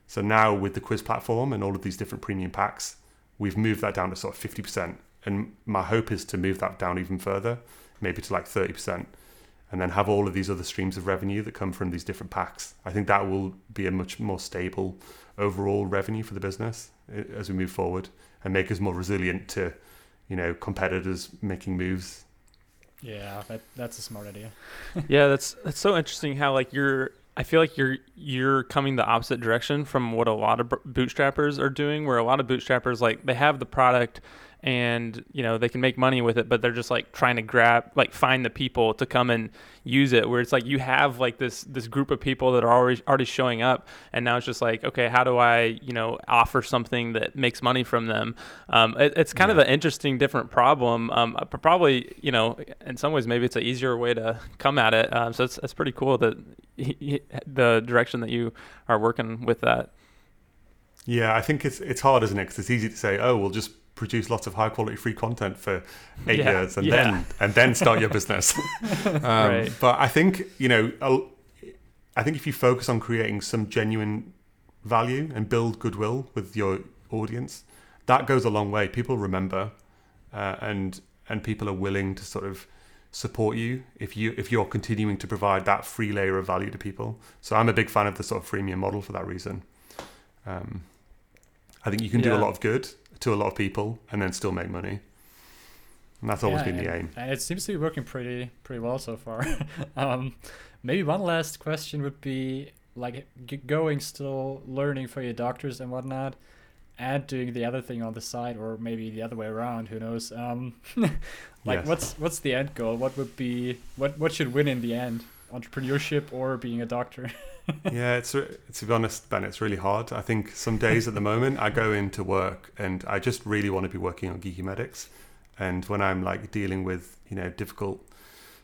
So now with the quiz platform and all of these different premium packs, we've moved that down to sort of 50%. And my hope is to move that down even further, maybe to like 30%, and then have all of these other streams of revenue that come from these different packs. I think that will be a much more stable overall revenue for the business eh, as we move forward and make us more resilient to, you know, competitors making moves.
Yeah, that, that's a smart idea.
yeah, that's that's so interesting how like you're I feel like you're you're coming the opposite direction from what a lot of bootstrappers are doing where a lot of bootstrappers like they have the product and you know they can make money with it but they're just like trying to grab like find the people to come and use it where it's like you have like this this group of people that are already already showing up and now it's just like okay how do i you know offer something that makes money from them? Um, it, it's kind yeah. of an interesting different problem. Um, probably you know in some ways maybe it's an easier way to come at it. Um, so it's, it's pretty cool that he, he, the direction that you are working with that.
Yeah i think it's it's hard isn't it? Because it's easy to say oh we'll just produce lots of high quality free content for eight yeah, years and yeah. then and then start your business. um, right. But I think you know, I think if you focus on creating some genuine value and build goodwill with your audience, that goes a long way. People remember, uh, and and people are willing to sort of support you if you if you're continuing to provide that free layer of value to people. So I'm a big fan of the sort of freemium model for that reason. Um, I think you can do a lot of good to a lot of people and then still make money. And that's always yeah, been the aim.
And it seems to be working pretty pretty well so far. um, maybe one last question would be like going still learning for your doctors and whatnot and doing the other thing on the side or maybe the other way around who knows um like yes. what's what's the end goal what would be what what should win in the end entrepreneurship or being a doctor
yeah, it's to be honest, Ben, it's really hard. I think some days at the moment I go into work and I just really want to be working on geeky medics. And when I'm like dealing with you know difficult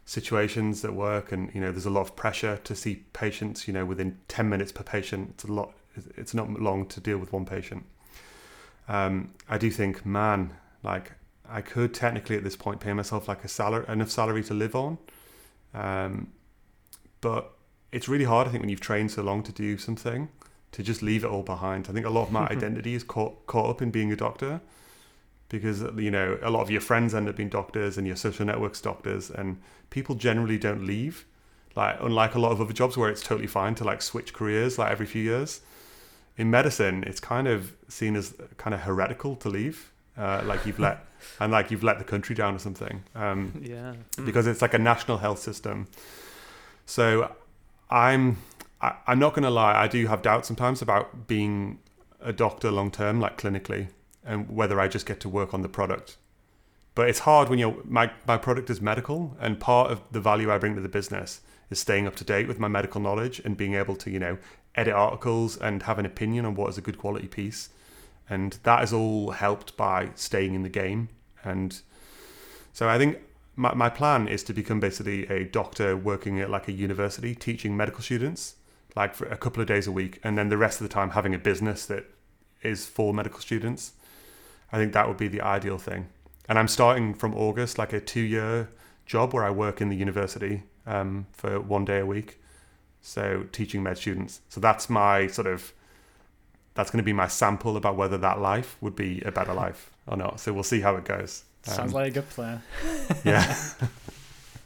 situations at work, and you know, there's a lot of pressure to see patients. You know, within ten minutes per patient, it's a lot. It's not long to deal with one patient. Um, I do think, man, like I could technically at this point pay myself like a salary, enough salary to live on, um, but it's really hard. I think when you've trained so long to do something, to just leave it all behind. I think a lot of my identity is caught caught up in being a doctor because you know a lot of your friends end up being doctors and your social networks doctors and people generally don't leave like unlike a lot of other jobs where it's totally fine to like switch careers like every few years in medicine it's kind of seen as kind of heretical to leave uh, like you've let and like you've let the country down or something um,
yeah
because it's like a national health system so i'm I, i'm not going to lie i do have doubts sometimes about being a doctor long term like clinically and whether I just get to work on the product. But it's hard when you're my, my product is medical and part of the value I bring to the business is staying up to date with my medical knowledge and being able to, you know, edit articles and have an opinion on what is a good quality piece. And that is all helped by staying in the game. And so I think my, my plan is to become basically a doctor working at like a university teaching medical students like for a couple of days a week and then the rest of the time having a business that is for medical students I think that would be the ideal thing. And I'm starting from August, like a two year job where I work in the university um, for one day a week. So teaching med students. So that's my sort of, that's going to be my sample about whether that life would be a better life or not. So we'll see how it goes.
Um, Sounds like a good plan.
yeah.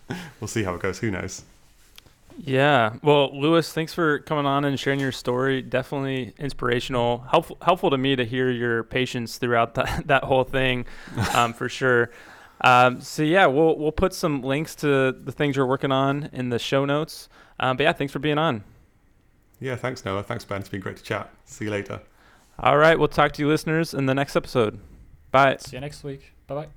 we'll see how it goes. Who knows?
Yeah. Well, Lewis, thanks for coming on and sharing your story. Definitely inspirational. Helpful, helpful to me to hear your patience throughout that, that whole thing, um, for sure. Um, so yeah, we'll we'll put some links to the things you're working on in the show notes. Um, but yeah, thanks for being on.
Yeah, thanks Noah. Thanks Ben. It's been great to chat. See you later.
All right, we'll talk to you listeners in the next episode. Bye.
See you next week. Bye bye.